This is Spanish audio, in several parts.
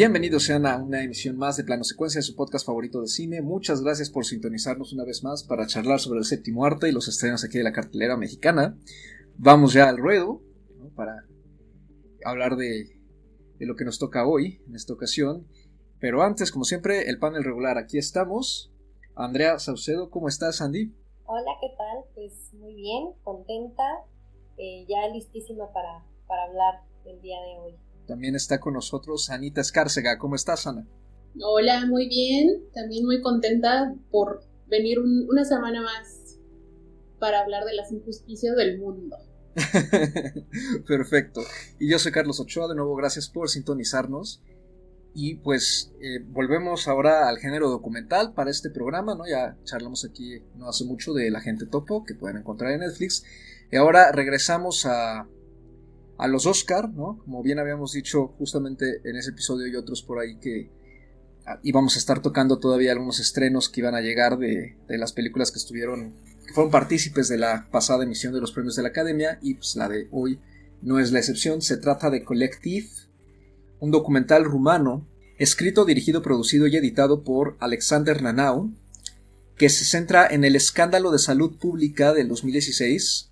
Bienvenidos sean a una emisión más de Plano Secuencia, su podcast favorito de cine. Muchas gracias por sintonizarnos una vez más para charlar sobre el séptimo arte y los estrenos aquí de la cartelera mexicana. Vamos ya al ruedo para hablar de, lo que nos toca hoy, en esta ocasión. Pero antes, como siempre, el panel regular. Aquí estamos. Andrea Saucedo, ¿cómo estás, Andy? Hola, ¿qué tal? Pues muy bien, contenta, eh, ya listísima para, para hablar el día de hoy. También está con nosotros Anita Escárcega. ¿Cómo estás, Ana? Hola, muy bien. También muy contenta por venir una semana más para hablar de las injusticias del mundo. Perfecto. Y yo soy Carlos Ochoa. De nuevo, gracias por sintonizarnos. Y pues eh, volvemos ahora al género documental para este programa, ¿no? Ya charlamos aquí no hace mucho de La Gente Topo, que pueden encontrar en Netflix. Y ahora regresamos a a los Oscar, ¿no? Como bien habíamos dicho justamente en ese episodio y otros por ahí que ah, íbamos a estar tocando todavía algunos estrenos que iban a llegar de, las películas que estuvieron, que fueron partícipes de la pasada emisión de los premios de la Academia y pues la de hoy no es la excepción. Se trata de Collective, un documental rumano escrito, dirigido, producido y editado por Alexander Nanau, que se centra en el escándalo de salud pública del 2016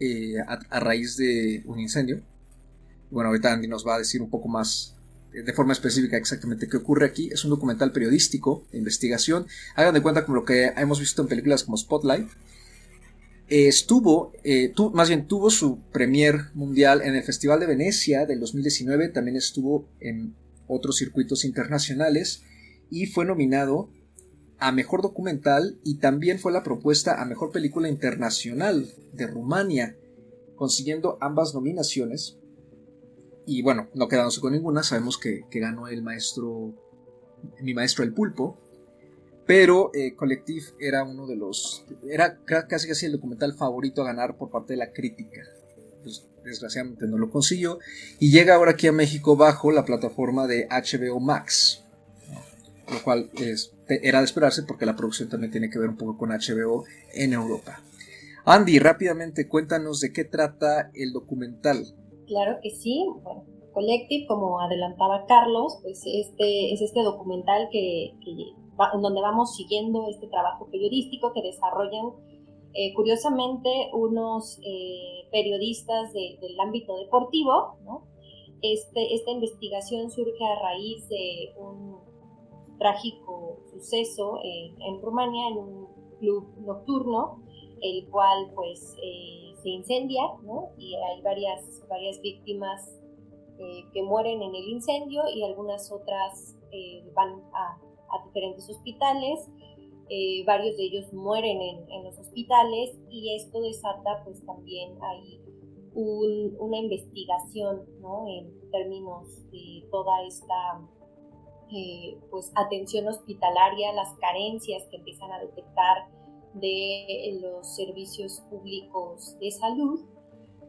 eh, a, raíz de un incendio. Bueno, ahorita Andy nos va a decir un poco más eh, de forma específica exactamente qué ocurre aquí. Es un documental periodístico de investigación. Hagan de cuenta como lo que hemos visto en películas como Spotlight. Eh, estuvo, más bien tuvo su premier mundial en el Festival de Venecia del 2019. También estuvo en otros circuitos internacionales y fue nominado a Mejor Documental y también fue la propuesta a Mejor Película Internacional de Rumania, consiguiendo ambas nominaciones. Y bueno, no quedándose con ninguna, sabemos que, ganó el maestro, mi maestro El Pulpo, pero eh, Collective era uno de los, era casi casi el documental favorito a ganar por parte de la crítica. Pues, desgraciadamente no lo consiguió y llega ahora aquí a México bajo la plataforma de HBO Max, lo cual es era de esperarse porque la producción también tiene que ver un poco con HBO en Europa. Andy, rápidamente cuéntanos de qué trata el documental. Claro que sí. Bueno, Collective, como adelantaba Carlos, pues este es este documental que, en donde vamos siguiendo este trabajo periodístico que desarrollan eh, curiosamente unos eh, periodistas del ámbito deportivo. Este, esta investigación surge a raíz de un trágico suceso en Rumania, en un club nocturno, el cual pues eh, se incendia, ¿no? Y hay varias, varias víctimas eh, que mueren en el incendio y algunas otras eh, van a, diferentes hospitales. varios de ellos mueren en, los hospitales y esto desata pues también hay una investigación ¿no? en términos de toda esta eh, pues atención hospitalaria, las carencias que empiezan a detectar de los servicios públicos de salud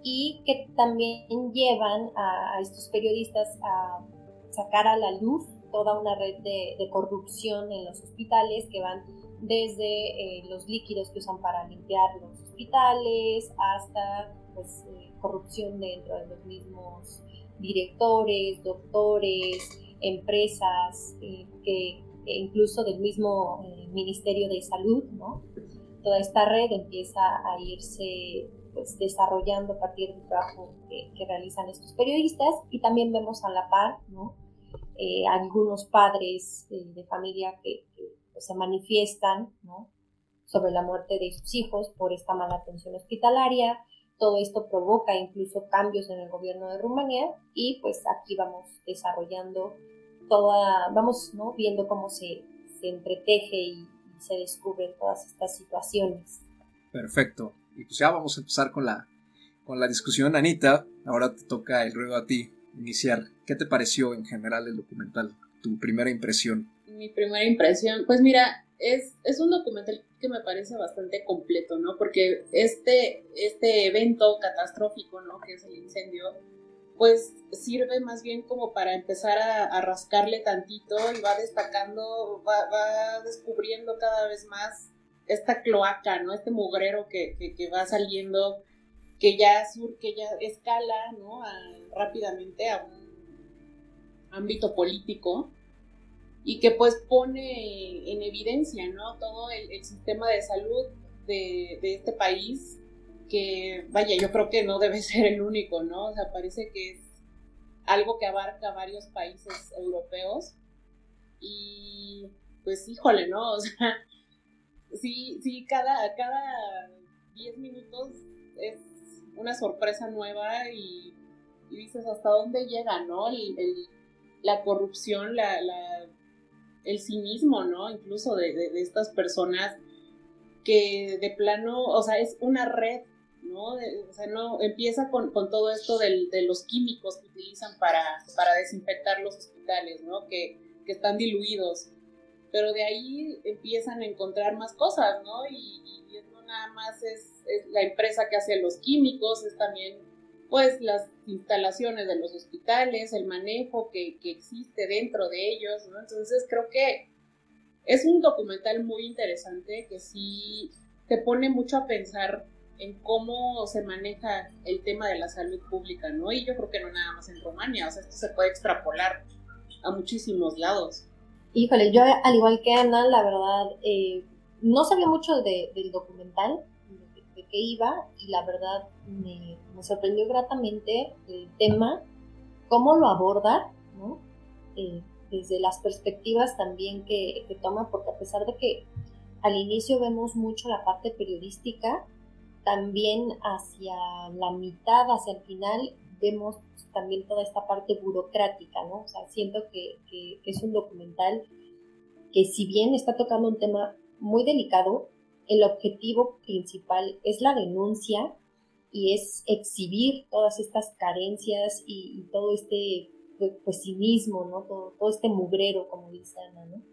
y que también llevan a, estos periodistas a sacar a la luz toda una red de, corrupción en los hospitales que van desde eh, los líquidos que usan para limpiar los hospitales hasta pues, eh, corrupción dentro de los mismos directores, doctores, empresas, eh, que, incluso del mismo eh, Ministerio de Salud, ¿no? Toda esta red empieza a irse pues, desarrollando a partir del trabajo que, realizan estos periodistas y también vemos a la par, ¿no? Eh, algunos padres de familia que, pues, se manifiestan, ¿no? sobre la muerte de sus hijos por esta mala atención hospitalaria, todo esto provoca incluso cambios en el gobierno de Rumanía y pues aquí vamos desarrollando toda, vamos ¿no? viendo cómo se, se entreteje y, se descubren todas estas situaciones. Perfecto. Y pues ya vamos a empezar con la, con la discusión, Anita. Ahora te toca el ruego a ti iniciar. ¿Qué te pareció en general el documental? Tu primera impresión. Mi primera impresión, pues mira, es, es un documental que me parece bastante completo, ¿no? Porque este, este evento catastrófico, ¿no? Que es el incendio, pues sirve más bien como para empezar a, rascarle tantito y va destacando, va, descubriendo cada vez más esta cloaca, ¿no? Este mugrero que, va saliendo, que ya sur, que ya escala, ¿no? rápidamente a un, ámbito político y que pues pone en evidencia, ¿no? Todo el, sistema de salud de, este país, que vaya, yo creo que no debe ser el único, ¿no? O sea, parece que es algo que abarca varios países europeos y pues híjole, ¿no? O sea, sí, sí, cada, cada 10 minutos es una sorpresa nueva y, dices hasta dónde llega, ¿no? la corrupción, la, el cinismo, ¿no? Incluso de, estas personas que de plano, o sea, es una red, ¿no? o sea, no, empieza con, todo esto de los químicos que utilizan para, para desinfectar los hospitales, ¿no? Que, que están diluidos. Pero de ahí empiezan a encontrar más cosas, ¿no? Y, no nada más es, la empresa que hace los químicos, es también pues las instalaciones de los hospitales, el manejo que, que, existe dentro de ellos, ¿no? Entonces creo que es un documental muy interesante que sí te pone mucho a pensar en cómo se maneja el tema de la salud pública, ¿no? Y yo creo que no nada más en Rumania, o sea, esto se puede extrapolar a muchísimos lados. Híjole, yo al igual que Ana, la verdad, eh, no sabía mucho del documental, de, qué iba, y la verdad me, sorprendió gratamente el tema, cómo lo aborda, ¿no? Eh, desde las perspectivas también que, que toma, porque a pesar de que al inicio vemos mucho la parte periodística, también hacia la mitad, hacia el final, vemos también toda esta parte burocrática, ¿no? O sea, siento que, es un documental que si bien está tocando un tema muy delicado, el objetivo principal es la denuncia y es exhibir todas estas carencias y, todo este pues, pues, cinismo, ¿no? Todo, este mugrero, como dice Ana, ¿no?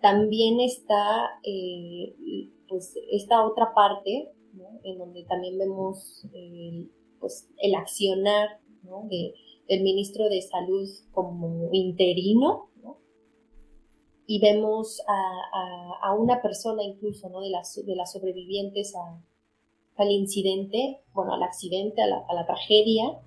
También está eh, pues esta otra parte, ¿no? En donde también vemos el, pues, el accionar de, del ministro de Salud como interino, y vemos a, una persona incluso ¿no? de, las, de las sobrevivientes al incidente, bueno, al accidente, a la, tragedia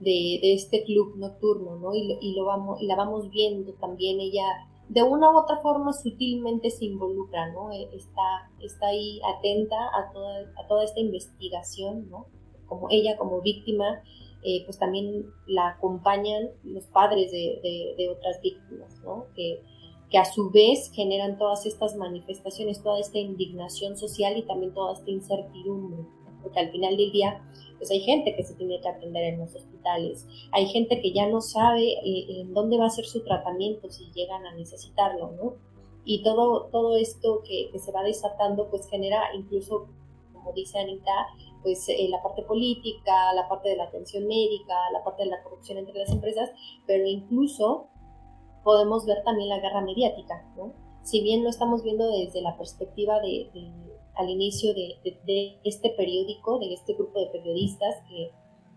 de, este club nocturno, ¿no? Y, lo vamos, y la vamos viendo también ella de una u otra forma sutilmente se involucra, ¿no? E, está, está ahí atenta a toda, a toda esta investigación, ¿no? Como ella como víctima eh, pues también la acompañan los padres de, otras víctimas, ¿no? Que, que, a su vez generan todas estas manifestaciones, toda esta indignación social y también toda esta incertidumbre, porque al final del día, pues hay gente que se tiene que atender en los hospitales, hay gente que ya no sabe eh, en dónde va a ser su tratamiento si llegan a necesitarlo, ¿no? Y todo, todo esto que, se va desatando, pues genera incluso, como dice Anita, pues eh, la parte política, la parte de la atención médica, la parte de la corrupción entre las empresas, pero incluso podemos ver también la guerra mediática, ¿no? Si bien lo estamos viendo desde la perspectiva de, al inicio de, este periódico, de este grupo de periodistas que,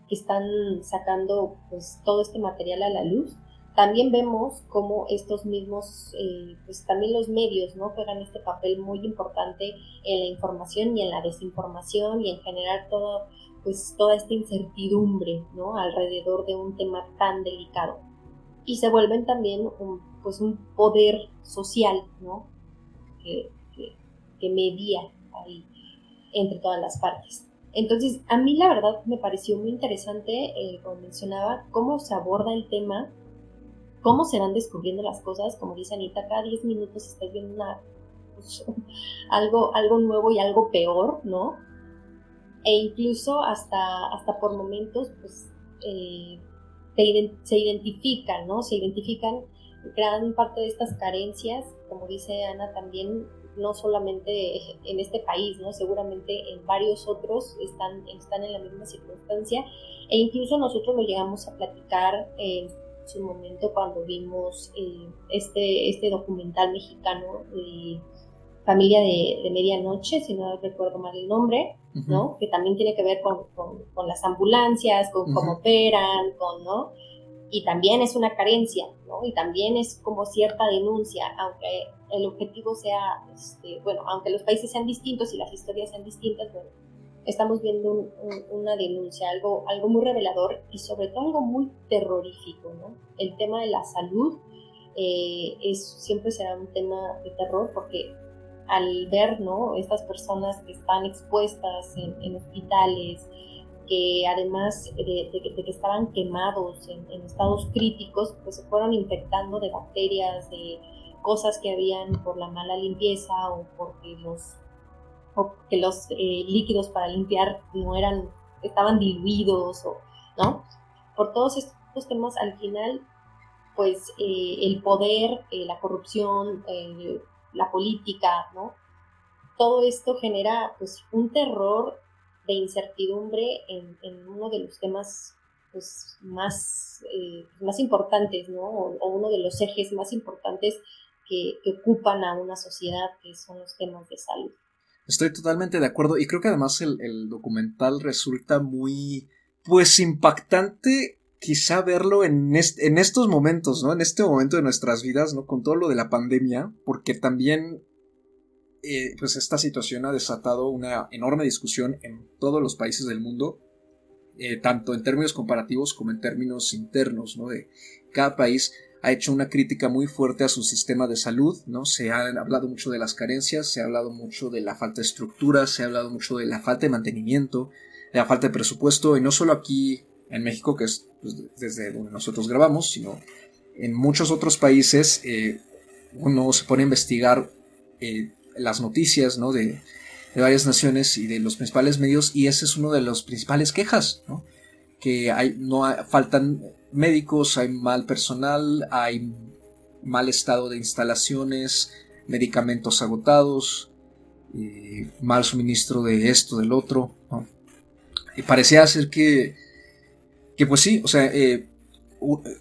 están sacando pues todo este material a la luz, también vemos cómo estos mismos, eh, pues también los medios, ¿no? Juegan este papel muy importante en la información y en la desinformación y en generar todo, pues toda esta incertidumbre, ¿no? Alrededor de un tema tan delicado. Y se vuelven también un, pues un poder social, ¿no? Que, que, media ahí entre todas las partes. Entonces, a mí la verdad me pareció muy interesante, eh, como mencionaba, cómo se aborda el tema cómo se van descubriendo las cosas, como dice Anita, cada 10 minutos estás viendo una, pues, algo, algo nuevo y algo peor, ¿no? E incluso hasta, hasta por momentos, pues, eh, se identifican, ¿no? Se identifican gran parte de estas carencias, como dice Ana también, no solamente en este país, ¿no? Seguramente en varios otros están, están en la misma circunstancia e incluso nosotros lo llegamos a platicar en su momento cuando vimos eh, este, este documental mexicano de Familia de, Medianoche, si no recuerdo mal el nombre, ¿no? Que también tiene que ver con, con, las ambulancias, con cómo operan, con, ¿no? Y también es una carencia, ¿no? Y también es como cierta denuncia, aunque el objetivo sea, este, bueno, aunque los países sean distintos y las historias sean distintas, bueno, estamos viendo una denuncia, algo, algo muy revelador y sobre todo algo muy terrorífico, ¿no? El tema de la salud eh, es, siempre será un tema de terror porque al ver, ¿no? Estas personas que están expuestas en, hospitales, que además de, que estaban quemados en, estados críticos, pues se fueron infectando de bacterias, de cosas que habían por la mala limpieza o porque los o que los eh, líquidos para limpiar no eran, estaban diluidos, ¿no? Por todos estos temas, al final, pues eh, el poder, eh, la corrupción, la política, ¿no? Todo esto genera pues un terror de incertidumbre en, uno de los temas pues, más, más importantes, ¿no? O, uno de los ejes más importantes que, que ocupan a una sociedad, que son los temas de salud. Estoy totalmente de acuerdo y creo que además el, documental resulta muy, pues, impactante quizá verlo en, en estos momentos, ¿no? En este momento de nuestras vidas, ¿no? Con todo lo de la pandemia, porque también, eh, pues, esta situación ha desatado una enorme discusión en todos los países del mundo, eh, tanto en términos comparativos como en términos internos, ¿no? De cada país ha hecho una crítica muy fuerte a su sistema de salud, ¿no? Se ha hablado mucho de las carencias, se ha hablado mucho de la falta de estructura, se ha hablado mucho de la falta de mantenimiento, de la falta de presupuesto, y no solo aquí en México, que es pues, desde donde nosotros grabamos, sino en muchos otros países eh, uno se pone a investigar eh, las noticias, ¿no? De, de varias naciones y de los principales medios, y ese es uno de los principales quejas, ¿no? que hay, no faltan médicos, hay mal personal, hay mal estado de instalaciones, medicamentos agotados, eh, mal suministro de esto, del otro. Y parecía ser que, que pues sí, o sea, eh,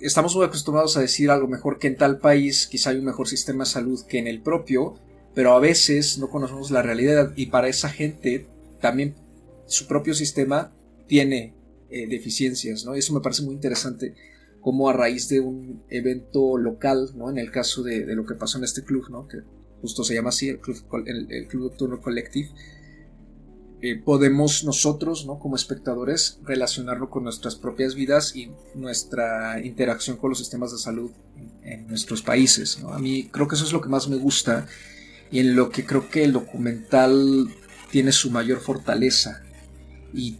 estamos muy acostumbrados a decir algo mejor que en tal país quizá hay un mejor sistema de salud que en el propio, pero a veces no conocemos la realidad y para esa gente también su propio sistema tiene eh, deficiencias, ¿no? Eso me parece muy interesante, como a raíz de un evento local, ¿no? En el caso de, lo que pasó en este club, ¿no? Que justo se llama así, el Club, el, club Nocturno Collective, eh, podemos nosotros, ¿no? Como espectadores, relacionarlo con nuestras propias vidas y nuestra interacción con los sistemas de salud en, nuestros países, A mí creo que eso es lo que más me gusta y en lo que creo que el documental tiene su mayor fortaleza y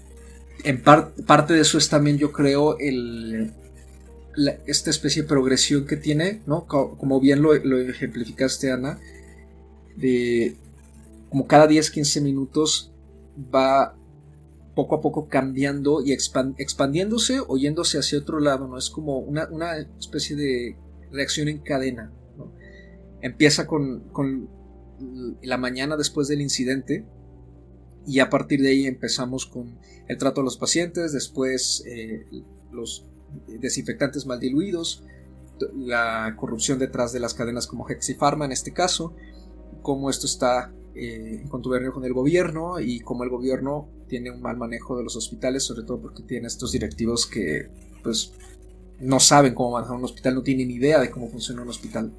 en parte de eso es también, yo creo, el, esta especie de progresión que tiene, ¿no? Como bien lo, ejemplificaste, Ana, de como cada 10, 15 minutos va poco a poco cambiando y expandiéndose o yéndose hacia otro lado, ¿no? Es como una, especie de reacción en cadena, Empieza con, la mañana después del incidente, y a partir de ahí empezamos con el trato a los pacientes, después eh, los desinfectantes mal diluidos, la corrupción detrás de las cadenas como Hexifarma en este caso, cómo esto está eh, en contubernio con el gobierno y cómo el gobierno tiene un mal manejo de los hospitales, sobre todo porque tiene estos directivos que pues no saben cómo manejar un hospital, no tienen idea de cómo funciona un hospital.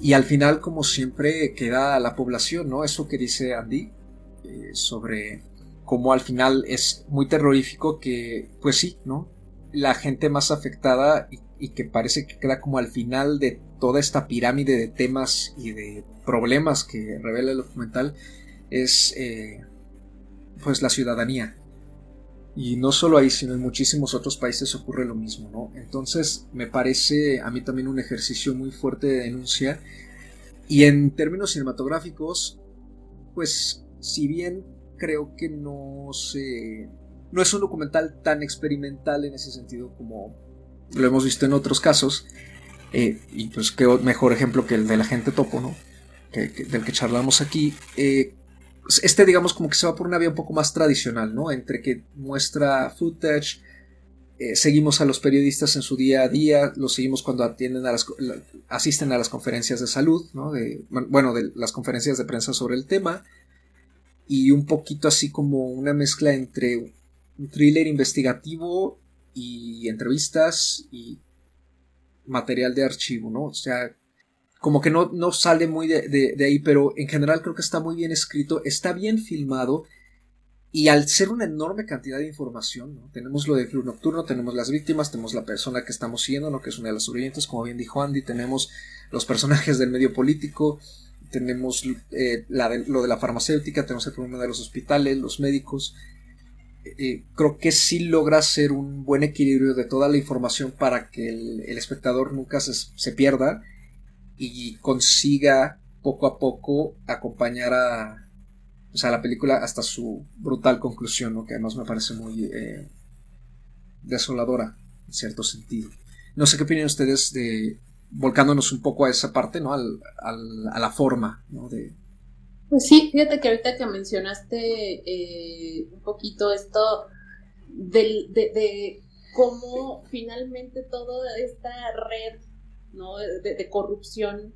Y al final, como siempre, queda la población, ¿no? Eso que dice Andy, eh, sobre cómo al final es muy terrorífico que, pues sí, ¿no? La gente más afectada y, que parece que queda como al final de toda esta pirámide de temas y de problemas que revela el documental es eh, pues la ciudadanía. Y no solo ahí, sino en muchísimos otros países ocurre lo mismo, ¿no? Entonces me parece a mí también un ejercicio muy fuerte de denuncia. Y en términos cinematográficos, pues si bien creo que no se no es un documental tan experimental en ese sentido como lo hemos visto en otros casos eh, y pues qué mejor ejemplo que el de la gente topo no del que charlamos aquí eh, pues, este digamos como que se va por una vía un poco más tradicional no entre que muestra footage eh, seguimos a los periodistas en su día a día, los seguimos cuando atienden a las, asisten a las conferencias de salud, ¿no? bueno, de las conferencias de prensa sobre el tema, y un poquito así como una mezcla entre un thriller investigativo y entrevistas y material de archivo, ¿no? O sea, como que no, no sale muy de, ahí, pero en general creo que está muy bien escrito, está bien filmado y al ser una enorme cantidad de información, ¿no? tenemos lo de Club Nocturno, tenemos las víctimas, tenemos la persona que estamos siguiendo, ¿no? que es una de las sobrevivientes, como bien dijo Andy, tenemos los personajes del medio político, tenemos eh, lo de la farmacéutica, tenemos el problema de los hospitales, los médicos. Eh, creo que sí logra ser un buen equilibrio de toda la información para que el, espectador nunca se, se, pierda y consiga poco a poco acompañar a, o sea, la película hasta su brutal conclusión, ¿no? que además me parece muy eh, desoladora en cierto sentido. No sé qué opinan ustedes de volcándonos un poco a esa parte, ¿no? Al, a la forma, ¿no? De... Pues sí, fíjate que ahorita que mencionaste eh, un poquito esto de, de, cómo finalmente toda esta red ¿no? de corrupción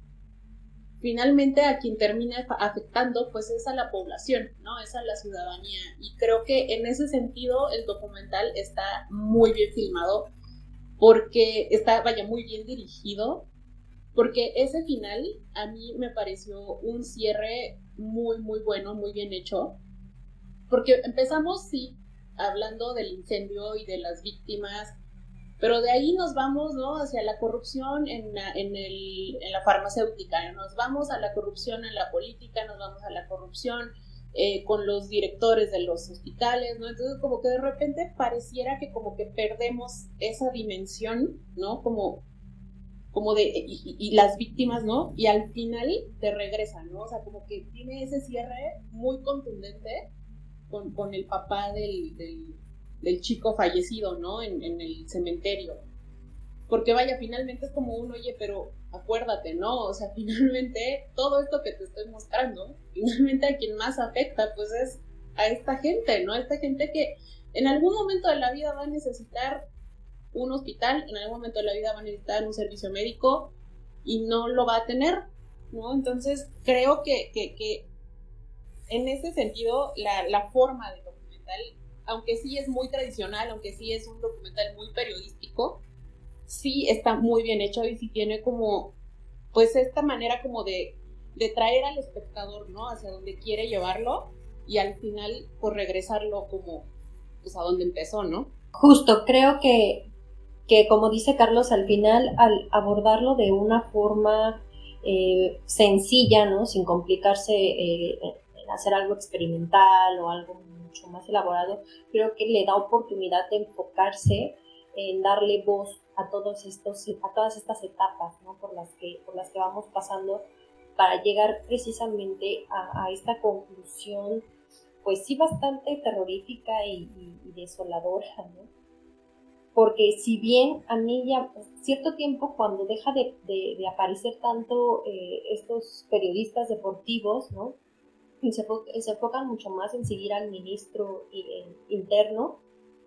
finalmente a quien termina afectando pues es a la población, ¿no? Es a la ciudadanía. Y creo que en ese sentido el documental está muy bien filmado porque está, vaya, muy bien dirigido, porque ese final a mí me pareció un cierre muy, muy bueno, muy bien hecho, porque empezamos, sí, hablando del incendio y de las víctimas pero de ahí nos vamos, ¿no? Hacia la corrupción en la, en, el, en la farmacéutica, nos vamos a la corrupción en la política, nos vamos a la corrupción eh, con los directores de los hospitales, ¿no? Entonces como que de repente pareciera que como que perdemos esa dimensión, ¿no? Como, como de, y, las víctimas, ¿no? Y al final te regresan, ¿no? O sea, como que tiene ese cierre muy contundente con, con el papá del del chico fallecido, ¿no? En, el cementerio. Porque vaya, finalmente es como un, oye, pero acuérdate, ¿no? O sea, finalmente todo esto que te estoy mostrando, finalmente a quien más afecta, pues es a esta gente, ¿no? A esta gente que en algún momento de la vida va a necesitar un hospital, en algún momento de la vida va a necesitar un servicio médico y no lo va a tener, ¿no? Entonces, creo que, que, en ese sentido, la, la forma de documental aunque sí es muy tradicional, aunque sí es un documental muy periodístico, sí está muy bien hecho y sí tiene como, pues esta manera como de, de traer al espectador, ¿no? Hacia donde quiere llevarlo y al final, pues regresarlo como, pues a donde empezó, ¿no? Justo, creo que, que como dice Carlos, al final, al abordarlo de una forma eh, sencilla, ¿no? Sin complicarse eh, hacer algo experimental o algo más elaborado, creo que le da oportunidad de enfocarse en darle voz a todos estos, a todas estas etapas por, las que, por las que vamos pasando para llegar precisamente a, esta conclusión, pues sí bastante terrorífica y, desoladora, Porque si bien a mí ya cierto tiempo cuando deja de, aparecer tanto eh, estos periodistas deportivos, ¿no? se, se enfocan mucho más en seguir al ministro interno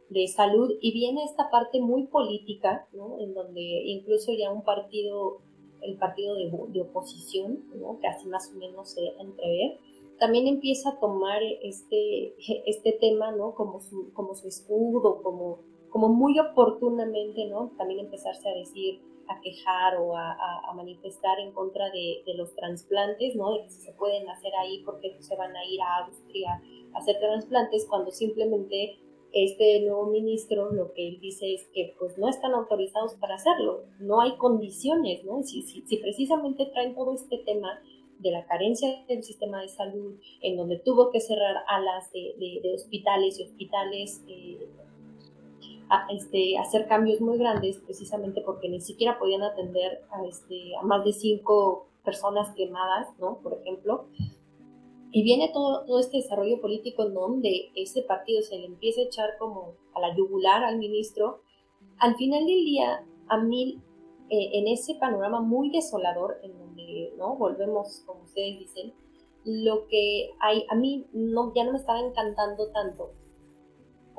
de salud y viene esta parte muy política, ¿no? en donde incluso ya un partido, el partido de, de oposición, ¿no? que así más o menos se entrever, también empieza a tomar este, este tema ¿no? como, como su escudo, como, como muy oportunamente, ¿no? también empezarse a decir a quejar o a, manifestar en contra de, los trasplantes, ¿no? De que se pueden hacer ahí porque se van a ir a Austria a hacer trasplantes cuando simplemente este nuevo ministro lo que él dice es que pues no están autorizados para hacerlo, no hay condiciones, ¿no? Si, si, precisamente traen todo este tema de la carencia del sistema de salud, en donde tuvo que cerrar alas de, de, hospitales y hospitales eh, este, hacer cambios muy grandes precisamente porque ni siquiera podían atender a, este, a más de cinco personas quemadas, ¿no? Por ejemplo. Y viene todo, todo este desarrollo político en donde ese partido se le empieza a echar como a la yugular al ministro. Al final del día, a mí, eh, en ese panorama muy desolador, en donde, ¿no? Volvemos, como ustedes dicen, lo que hay, a mí no, ya no me estaba encantando tanto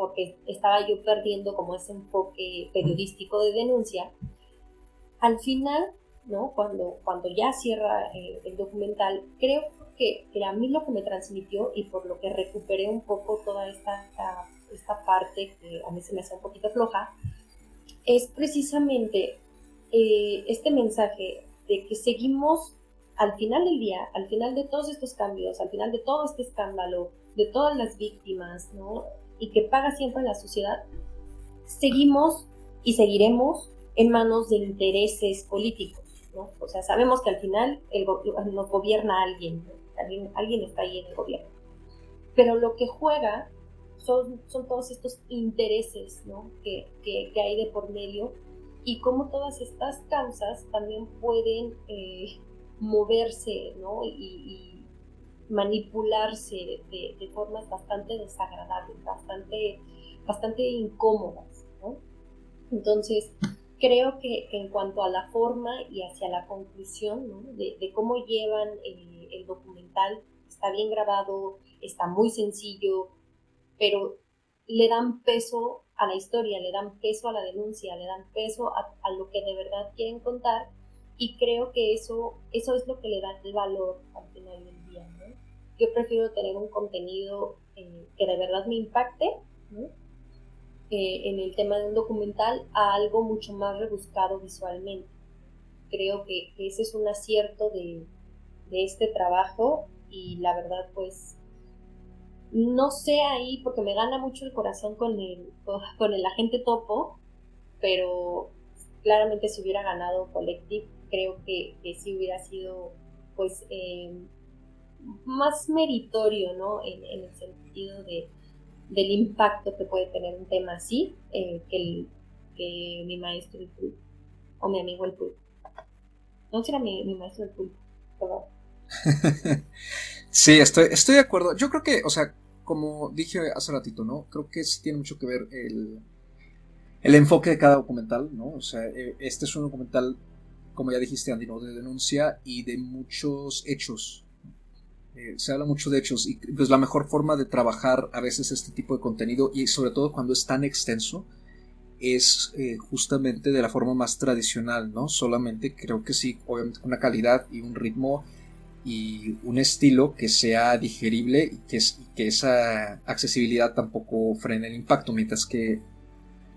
porque estaba yo perdiendo como ese enfoque periodístico de denuncia, al final, ¿no? Cuando, cuando ya cierra eh, el documental, creo que, a mí lo que me transmitió y por lo que recuperé un poco toda esta, esta, parte que a mí se me hace un poquito floja, es precisamente eh, este mensaje de que seguimos al final del día, al final de todos estos cambios, al final de todo este escándalo, de todas las víctimas, ¿no? Y que paga siempre la sociedad, seguimos y seguiremos en manos de intereses políticos, ¿no? O sea, sabemos que al final el, nos gobierna alguien, alguien, alguien está ahí en el gobierno. Pero lo que juega son, son todos estos intereses ¿no? que, que, hay de por medio y cómo todas estas causas también pueden eh, moverse ¿no? y, manipularse de, formas bastante desagradables, bastante, bastante incómodas. Entonces, creo que, en cuanto a la forma y hacia la conclusión de, cómo llevan eh, el documental, está bien grabado, está muy sencillo, pero le dan peso a la historia, le dan peso a la denuncia, le dan peso a, lo que de verdad quieren contar y creo que eso, eso es lo que le da el valor al final del Yo prefiero tener un contenido eh, que de verdad me impacte eh, en el tema de un documental a algo mucho más rebuscado visualmente. Creo que, ese es un acierto de, este trabajo y la verdad pues no sé ahí, porque me gana mucho el corazón con el, con el agente topo, pero claramente si hubiera ganado Collective, creo que, que sí hubiera sido pues eh, más meritorio, ¿no? En, el sentido de, del impacto que puede tener un tema así eh, que, el, que mi maestro el pulpo, o mi amigo el pulpo. No será mi, maestro el pulpo, pero... sí, estoy, estoy de acuerdo. Yo creo que, o sea, como dije hace ratito, ¿no? Creo que sí tiene mucho que ver el, el enfoque de cada documental, ¿no? O sea, eh, este es un documental, como ya dijiste, Andy, ¿no? De denuncia y de muchos hechos. Eh, se habla mucho de hechos y pues la mejor forma de trabajar a veces este tipo de contenido y sobre todo cuando es tan extenso es eh, justamente de la forma más tradicional, ¿no? Solamente creo que sí, obviamente con una calidad y un ritmo y un estilo que sea digerible y que, que esa accesibilidad tampoco frene el impacto, mientras que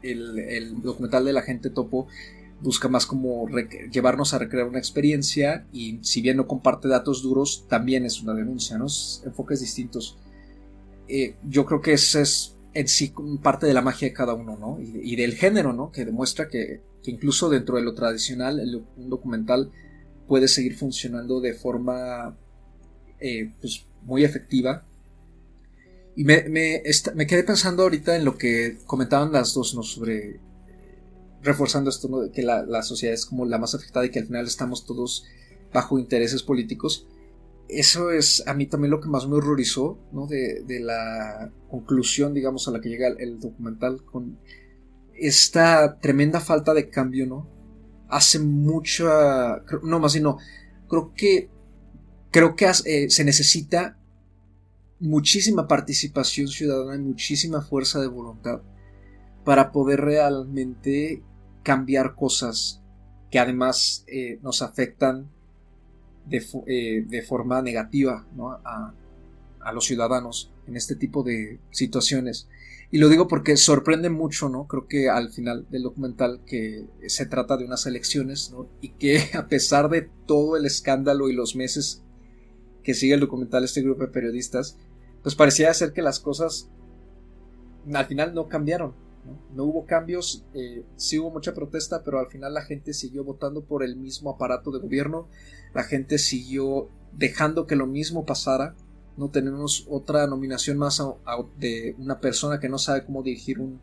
el, documental de la gente topo busca más como llevarnos a recrear una experiencia y si bien no comparte datos duros, también es una denuncia, ¿no? enfoques distintos. Eh, yo creo que esa es en sí parte de la magia de cada uno, ¿no? Y, del género, ¿no? Que demuestra que, que, incluso dentro de lo tradicional, el, un documental puede seguir funcionando de forma eh, pues, muy efectiva. Y me, me, me, quedé pensando ahorita en lo que comentaban las dos, ¿no? Sobre reforzando esto, de que la, la, sociedad es como la más afectada y que al final estamos todos bajo intereses políticos. Eso es a mí también lo que más me horrorizó, ¿no? De, de la conclusión, digamos, a la que llega el, el documental con esta tremenda falta de cambio, ¿no? hace mucha... No, más bien no. Creo que... Creo que eh, se necesita muchísima participación ciudadana y muchísima fuerza de voluntad para poder realmente cambiar cosas que además eh, nos afectan de, eh, forma negativa a, los ciudadanos en este tipo de situaciones. Y lo digo porque sorprende mucho, ¿no? Creo que al final del documental que se trata de unas elecciones. Y que a pesar de todo el escándalo y los meses que sigue el documental este grupo de periodistas, pues parecía ser que las cosas al final no cambiaron. No, hubo cambios, eh, sí hubo mucha protesta, pero al final la gente siguió votando por el mismo aparato de gobierno, la gente siguió dejando que lo mismo pasara. No tenemos otra nominación más de una persona que no sabe cómo dirigir un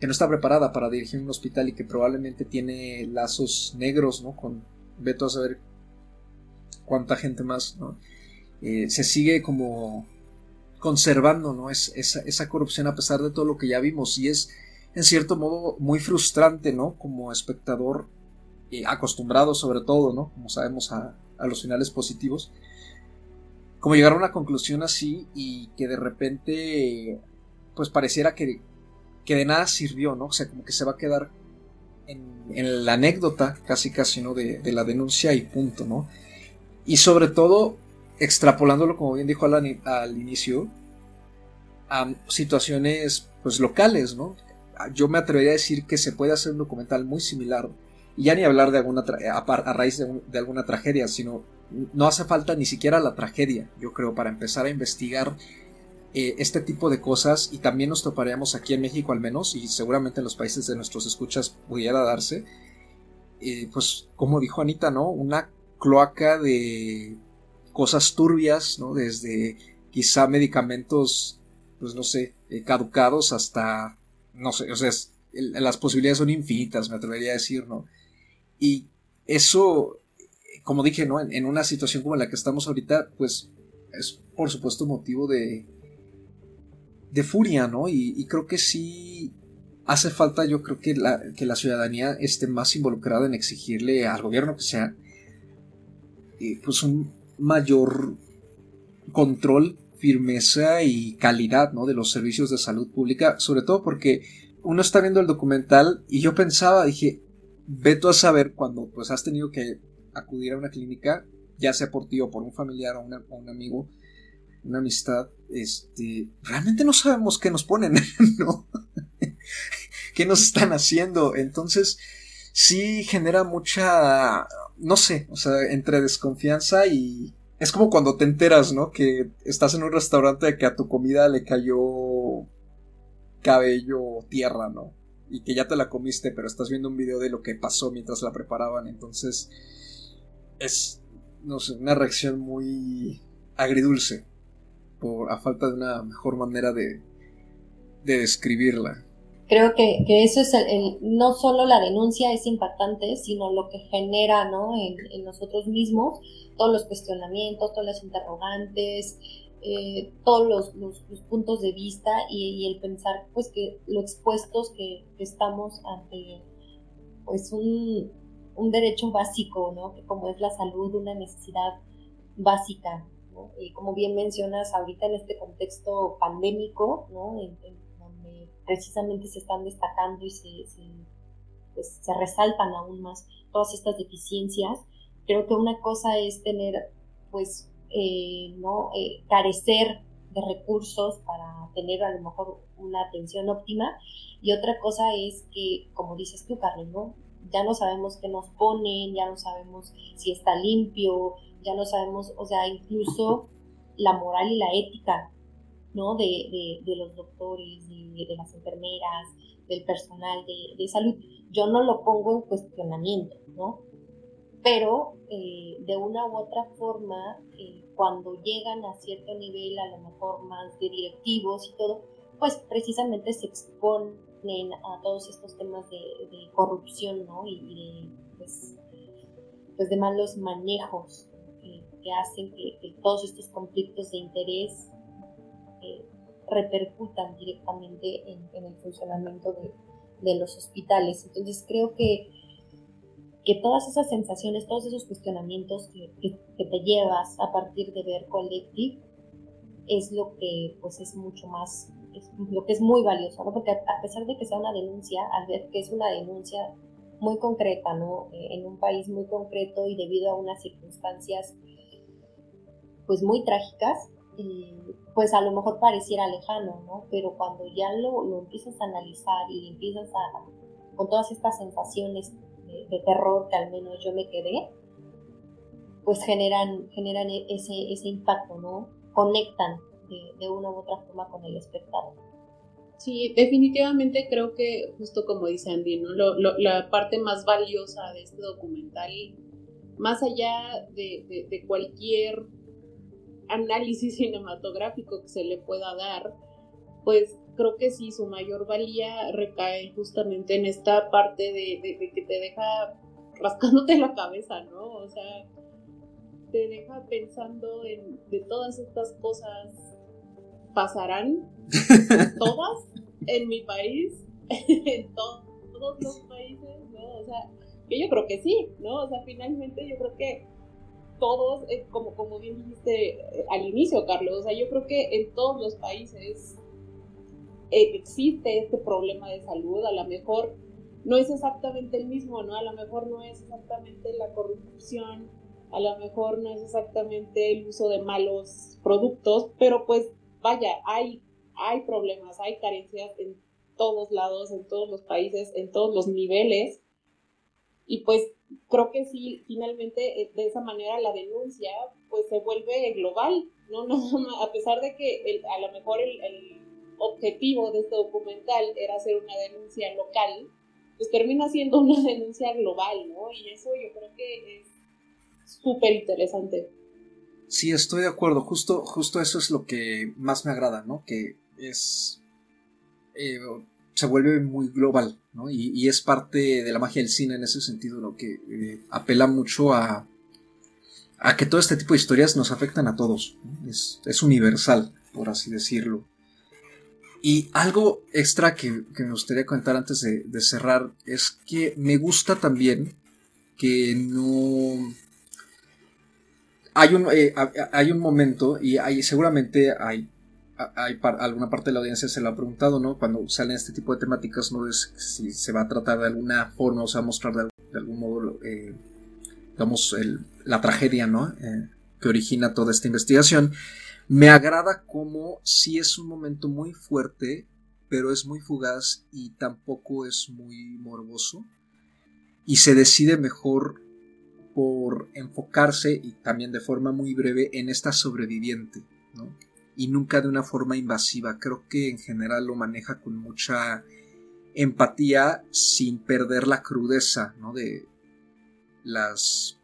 que no está preparada para dirigir un hospital y que probablemente tiene lazos negros no con veto a saber cuánta gente más no eh, se sigue como conservando no es, esa, corrupción a pesar de todo lo que ya vimos y es en cierto modo muy frustrante no como espectador eh, acostumbrado sobre todo no como sabemos a, a los finales positivos como llegar a una conclusión así y que de repente pues pareciera que, que de nada sirvió, ¿no? O sea, como que se va a quedar en, la anécdota casi casi, ¿no? De, la denuncia y punto, ¿no? Y sobre todo, extrapolándolo, como bien dijo al, inicio, a situaciones pues locales, ¿no? Yo me atrevería a decir que se puede hacer un documental muy similar, y ya ni hablar de alguna a, a, raíz de alguna tragedia, sino no hace falta ni siquiera la tragedia, yo creo, para empezar a investigar eh, este tipo de cosas y también nos toparíamos aquí en México al menos y seguramente en los países de nuestros escuchas pudiera darse, eh, pues como dijo Anita, ¿no? Una cloaca de cosas turbias, ¿no? Desde quizá medicamentos, pues no sé, eh, caducados hasta, no sé, o sea, las posibilidades son infinitas, me atrevería a decir, ¿no? Y eso, como dije, ¿no? En, una situación como la que estamos ahorita, pues es por supuesto motivo de, de furia, ¿no? Y, creo que sí hace falta, yo creo que la, que la ciudadanía esté más involucrada en exigirle al gobierno que sea, eh, pues un mayor control, firmeza y calidad, ¿no? De los servicios de salud pública, sobre todo porque uno está viendo el documental y yo pensaba, dije, veto a saber cuando pues has tenido que acudir a una clínica, ya sea por ti o por un familiar o un amigo, una amistad, este, realmente no sabemos qué nos ponen, ¿no? ¿Qué nos están haciendo? Entonces, sí genera mucha, no sé, o sea, entre desconfianza y... Es como cuando te enteras, ¿no? Que estás en un restaurante que a tu comida le cayó cabello o tierra, ¿no? Y que ya te la comiste, pero estás viendo un video de lo que pasó mientras la preparaban. Entonces, es, no sé, una reacción muy agridulce a falta de una mejor manera de, describirla. Creo que, eso es el, no solo la denuncia es impactante, sino lo que genera ¿no? en, nosotros mismos, todos los cuestionamientos, todas las interrogantes, eh, todos los, puntos de vista y, el pensar pues que lo expuestos que, estamos ante pues un, un, derecho básico, ¿no? que como es la salud, una necesidad básica y como bien mencionas, ahorita en este contexto pandémico, ¿no? En, precisamente se están destacando y se, pues, se, resaltan aún más todas estas deficiencias, creo que una cosa es tener, pues, eh, ¿no? Eh, carecer de recursos para tener a lo mejor una atención óptima y otra cosa es que, como dices tú, Carlos, ¿no? Ya no sabemos qué nos ponen, ya no sabemos si está limpio, ya no sabemos, o sea, incluso la moral y la ética, ¿no? De, los doctores, de, las enfermeras, del personal de, salud. Yo no lo pongo en cuestionamiento, ¿no? Pero eh, de una u otra forma, eh, cuando llegan a cierto nivel, a lo mejor más de directivos y todo, pues precisamente se exponen a todos estos temas de, corrupción, ¿no? Y, de, pues, pues de malos manejos que hacen que, todos estos conflictos de interés repercutan directamente en, el funcionamiento de, los hospitales. Entonces creo que, que todas esas sensaciones, todos esos cuestionamientos que, te llevas a partir de ver Collective es lo que pues es mucho más, lo que es muy valioso, ¿no? Porque a pesar de que sea una denuncia, al ver que es una denuncia muy concreta, ¿no? Eh, en un país muy concreto y debido a unas circunstancias pues muy trágicas, pues a lo mejor pareciera lejano, ¿no? Pero cuando ya lo, lo empiezas a analizar y empiezas a, con todas estas sensaciones de, terror que al menos yo me quedé, pues generan, generan e, ese, ese impacto, ¿no? Conectan de, una u otra forma con el espectador. Sí, definitivamente creo que, justo como dice Andy, ¿no? la parte más valiosa de este documental, más allá de, de cualquier análisis cinematográfico que se le pueda dar, pues creo que sí, su mayor valía recae justamente en esta parte de, que te deja rascándote la cabeza, ¿no? O sea, te deja pensando en de todas estas cosas pasarán, todas en mi país, en todos los países, ¿no? O sea, que yo creo que sí, ¿no? O sea, finalmente yo creo que todos, eh, como, como bien dijiste eh, al inicio, Carlos, o sea, yo creo que en todos los países eh, existe este problema de salud, a lo mejor no es exactamente el mismo, ¿no? A lo mejor no es exactamente la corrupción, a lo mejor no es exactamente el uso de malos productos, pero pues vaya, hay, hay problemas, hay carencias en todos lados, en todos los países, en todos los niveles. Y pues creo que sí, finalmente eh, de esa manera la denuncia pues se vuelve global, ¿no? no a pesar de que a lo mejor el, objetivo de este documental era hacer una denuncia local, pues termina siendo una denuncia global, ¿no? Y eso yo creo que es súper interesante. Sí, estoy de acuerdo. Justo, justo eso es lo que más me agrada, ¿no? Que es. Eh, se vuelve muy global, ¿no? Y, es parte de la magia del cine en ese sentido, lo que eh, apela mucho a, a que todo este tipo de historias nos afectan a todos. Es, universal, por así decirlo. Y algo extra que, me gustaría contar antes de, cerrar es que me gusta también que no hay un, eh, hay un momento y hay, seguramente hay, hay alguna parte de la audiencia se lo ha preguntado, ¿no? Cuando salen este tipo de temáticas, ¿no? Es si se va a tratar de alguna forma o se va a mostrar de, algún modo, eh, digamos, la tragedia, ¿no? Eh, que origina toda esta investigación. Me agrada como si es un momento muy fuerte, pero es muy fugaz y tampoco es muy morboso. Y se decide mejor por enfocarse y también de forma muy breve en esta sobreviviente, ¿no? Y nunca de una forma invasiva. Creo que en general lo maneja con mucha empatía sin perder la crudeza, ¿no? De las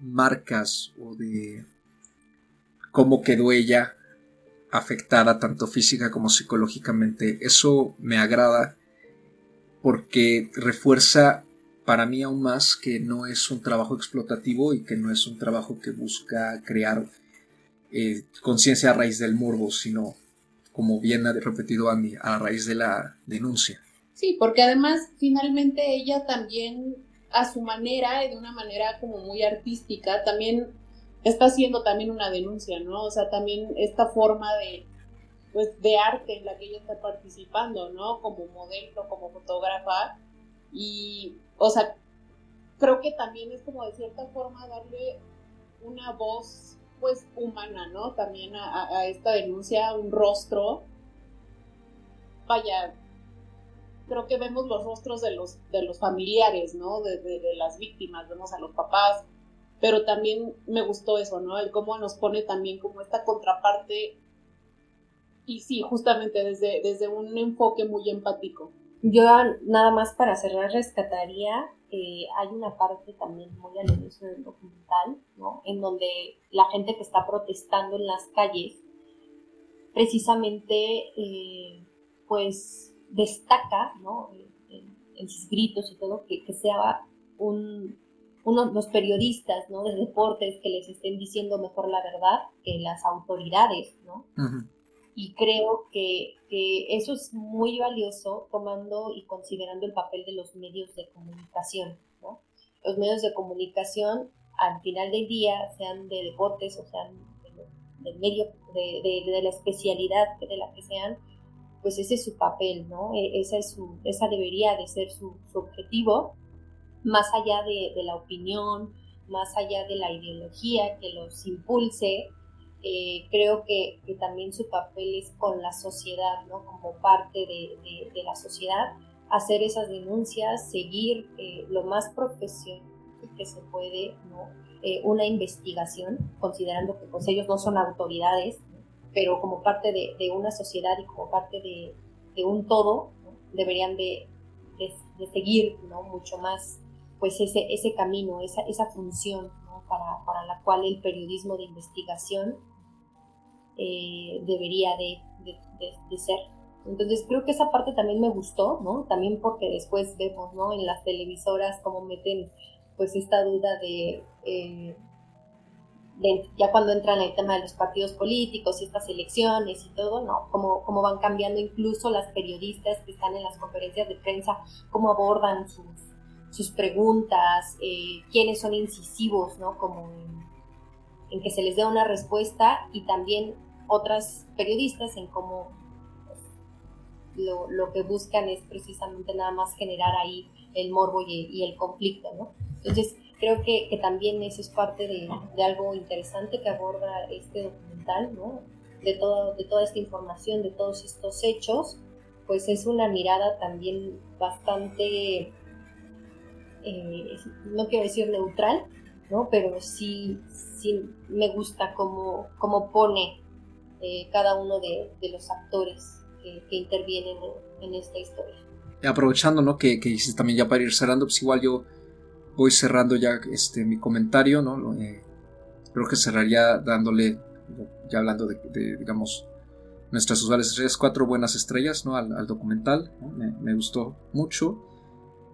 marcas o de cómo quedó ella afectada tanto física como psicológicamente. Eso me agrada porque refuerza para mí aún más que no es un trabajo explotativo y que no es un trabajo que busca crear eh, conciencia a raíz del morbo, sino, como bien ha repetido Andy, a raíz de la denuncia. Sí, porque además finalmente ella también a su manera y de una manera como muy artística también está haciendo también una denuncia, ¿no? O sea, también esta forma de pues de arte en la que ella está participando, ¿no? Como modelo, como fotógrafa y o sea, creo que también es como de cierta forma darle una voz pues humana, ¿no? También a, esta denuncia, un rostro. Vaya, creo que vemos los rostros de los, de los familiares, ¿no? De, de, las víctimas, vemos a los papás, pero también me gustó eso, ¿no? El cómo nos pone también como esta contraparte y sí, justamente desde, desde un enfoque muy empático. Yo nada más para cerrar rescataría, hay una parte también muy al inicio del documental, ¿no? En donde la gente que está protestando en las calles precisamente eh, pues destaca, ¿no? En, sus gritos y todo, que, sea un, uno, los periodistas, ¿no? De deportes que les estén diciendo mejor la verdad que las autoridades, ¿no? Y creo que, eso es muy valioso tomando y considerando el papel de los medios de comunicación. ¿no? Los medios de comunicación al final del día, sean de deportes o sean del medio, de, la especialidad de la que sean, pues ese es su papel, ¿no? E, esa, es su, esa debería de ser su, su objetivo, más allá de, la opinión, más allá de la ideología que los impulse, eh, creo que, también su papel es con la sociedad, ¿no? Como parte de, la sociedad, hacer esas denuncias, seguir eh, lo más profesional que se puede, ¿no? Eh, una investigación, considerando que pues ellos no son autoridades, pero como parte de, una sociedad y como parte de, un todo, deberían de, seguir, ¿no? Mucho más, pues ese, ese camino, esa, esa función, Para, para la cual el periodismo de investigación eh, debería de, ser. Entonces creo que esa parte también me gustó, ¿no? También porque después vemos, ¿no? En las televisoras cómo meten pues esta duda de, eh, ya cuando entran en el tema de los partidos políticos y estas elecciones y todo, ¿no? Cómo, cómo van cambiando incluso las periodistas que están en las conferencias de prensa, cómo abordan sus, sus preguntas, eh, quiénes son incisivos, ¿no? Como en, en que se les dé una respuesta y también otras periodistas en cómo pues, lo, que buscan es precisamente nada más generar ahí el morbo y, el conflicto, ¿no? Entonces, creo que, también eso es parte de, algo interesante que aborda este documental, ¿no? De, todo, de toda esta información, de todos estos hechos, pues es una mirada también bastante eh, no quiero decir neutral, ¿no? Pero sí, sí me gusta cómo, cómo pone eh, cada uno de, los actores que, intervienen en, esta historia. Aprovechando, ¿no? Que, que también ya para ir cerrando, pues igual yo voy cerrando ya este mi comentario, ¿no? Eh, creo que cerraría dándole, ya hablando de, digamos, nuestras usuales estrellas, cuatro buenas estrellas, ¿no? Al, documental, me, gustó mucho.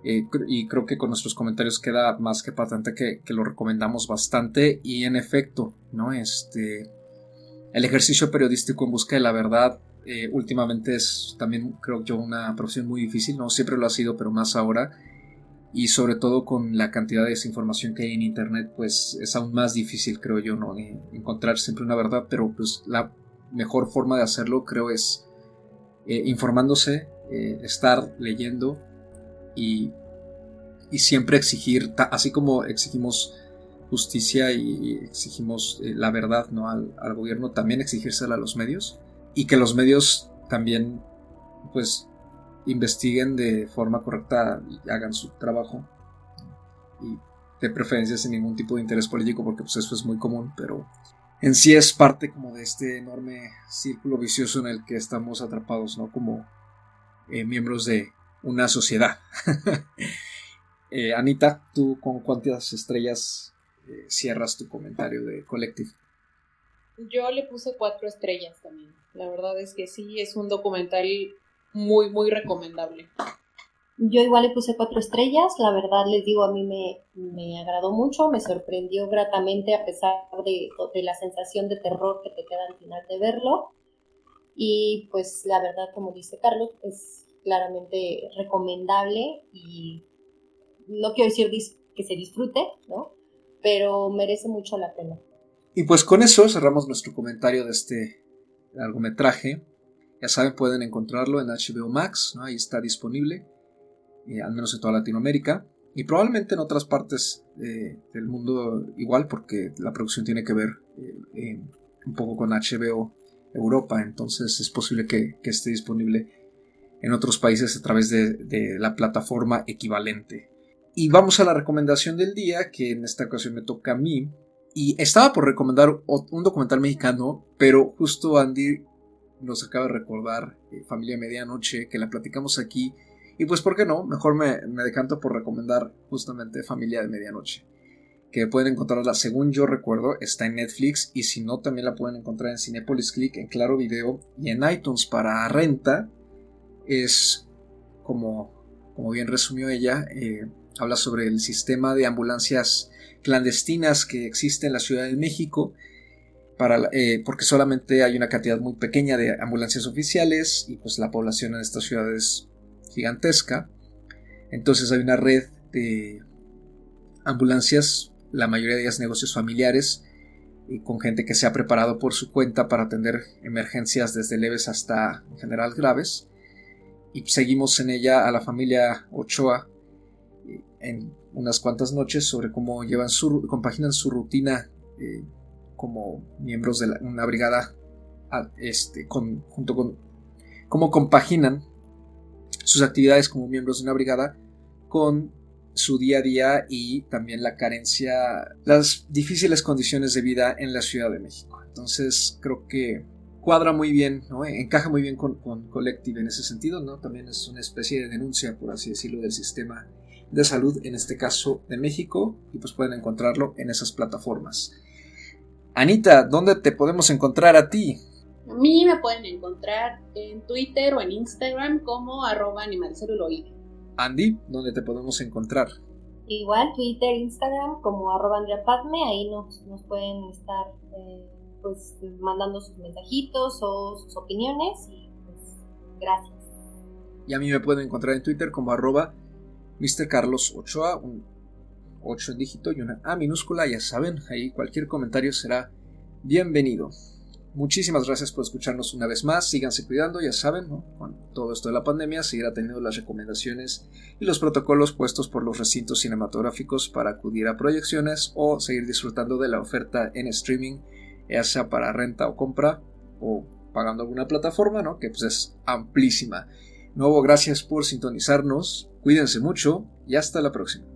Eh, y creo que con nuestros comentarios queda más que patente que, lo recomendamos bastante. Y en efecto, ¿no? Este, el ejercicio periodístico en busca de la verdad eh, últimamente es también creo yo una profesión muy difícil, no siempre lo ha sido, pero más ahora. Y sobre todo con la cantidad de desinformación que hay en internet pues es aún más difícil creo yo no encontrar siempre una verdad pero pues la mejor forma de hacerlo creo es eh, informándose eh, estar leyendo y, siempre exigir así como exigimos justicia y exigimos eh, la verdad no al, al gobierno también exigírsela a los medios y que los medios también pues investiguen de forma correcta y hagan su trabajo. Y de preferencia sin ningún tipo de interés político, porque pues eso es muy común, pero en sí es parte como de este enorme círculo vicioso en el que estamos atrapados, ¿no? Como eh, miembros de una sociedad. Eh, Anita, ¿tú con cuántas estrellas eh, cierras tu comentario de Collective? Yo le puse cuatro estrellas también. La verdad es que sí, es un documental muy, muy recomendable. Yo igual le puse cuatro estrellas, la verdad les digo, a mí me, me agradó mucho, me sorprendió gratamente a pesar de, de, la sensación de terror que te queda al final de verlo. Y pues la verdad, como dice Carlos, es claramente recomendable y no quiero decir que se disfrute, ¿no? Pero merece mucho la pena. Y pues con eso cerramos nuestro comentario de este largometraje. Ya saben, pueden encontrarlo en HBO Max, ahí está disponible, eh, al menos en toda Latinoamérica, y probablemente en otras partes eh, del mundo igual, porque la producción tiene que ver eh, un poco con HBO Europa, entonces es posible que, esté disponible en otros países a través de, la plataforma equivalente. Y vamos a la recomendación del día, que en esta ocasión me toca a mí. Y estaba por recomendar un documental mexicano, pero justo Andy nos acaba de recordar eh, Familia Medianoche, que la platicamos aquí. Y pues, ¿por qué no? Mejor me, decanto por recomendar justamente Familia de Medianoche. Que pueden encontrarla, según yo recuerdo, está en Netflix. Y si no, también la pueden encontrar en Cinepolis Click, en Claro Video y en iTunes para renta. Es como, como bien resumió ella, eh, habla sobre el sistema de ambulancias clandestinas que existe en la Ciudad de México eh, porque solamente hay una cantidad muy pequeña de ambulancias oficiales y pues la población en esta ciudad es gigantesca. Entonces hay una red de ambulancias, la mayoría de ellas negocios familiares, y con gente que se ha preparado por su cuenta para atender emergencias desde leves hasta en general graves. Y seguimos en ella a la familia Ochoa eh, en unas cuantas noches sobre cómo llevan su, compaginan su rutina eh, como miembros de una brigada, este, junto con cómo compaginan sus actividades como miembros de una brigada con su día a día y también la carencia, las difíciles condiciones de vida en la Ciudad de México. Entonces creo que cuadra muy bien, ¿no? encaja muy bien con, con, Collective en ese sentido, ¿no? También es una especie de denuncia, por así decirlo, del sistema de salud, en este caso de México, y pues pueden encontrarlo en esas plataformas. Anita, ¿dónde te podemos encontrar a ti? A mí me pueden encontrar en Twitter o en Instagram como arroba animalceluloide. Andy, ¿dónde te podemos encontrar? Igual, Twitter, Instagram como arroba Andrea Padme, ahí nos, pueden estar eh, pues mandando sus mensajitos o sus opiniones y pues gracias. Y a mí me pueden encontrar en Twitter como arroba Mr. Carlos Ochoa, un 8 en dígito y una A minúscula, ya saben, ahí cualquier comentario será bienvenido. Muchísimas gracias por escucharnos una vez más, síganse cuidando, ya saben, con todo esto de la pandemia seguirá teniendo las recomendaciones y los protocolos puestos por los recintos cinematográficos para acudir a proyecciones o seguir disfrutando de la oferta en streaming, ya sea para renta o compra o pagando alguna plataforma, ¿no? que pues es amplísima. Nuevo, gracias por sintonizarnos, cuídense mucho y hasta la próxima.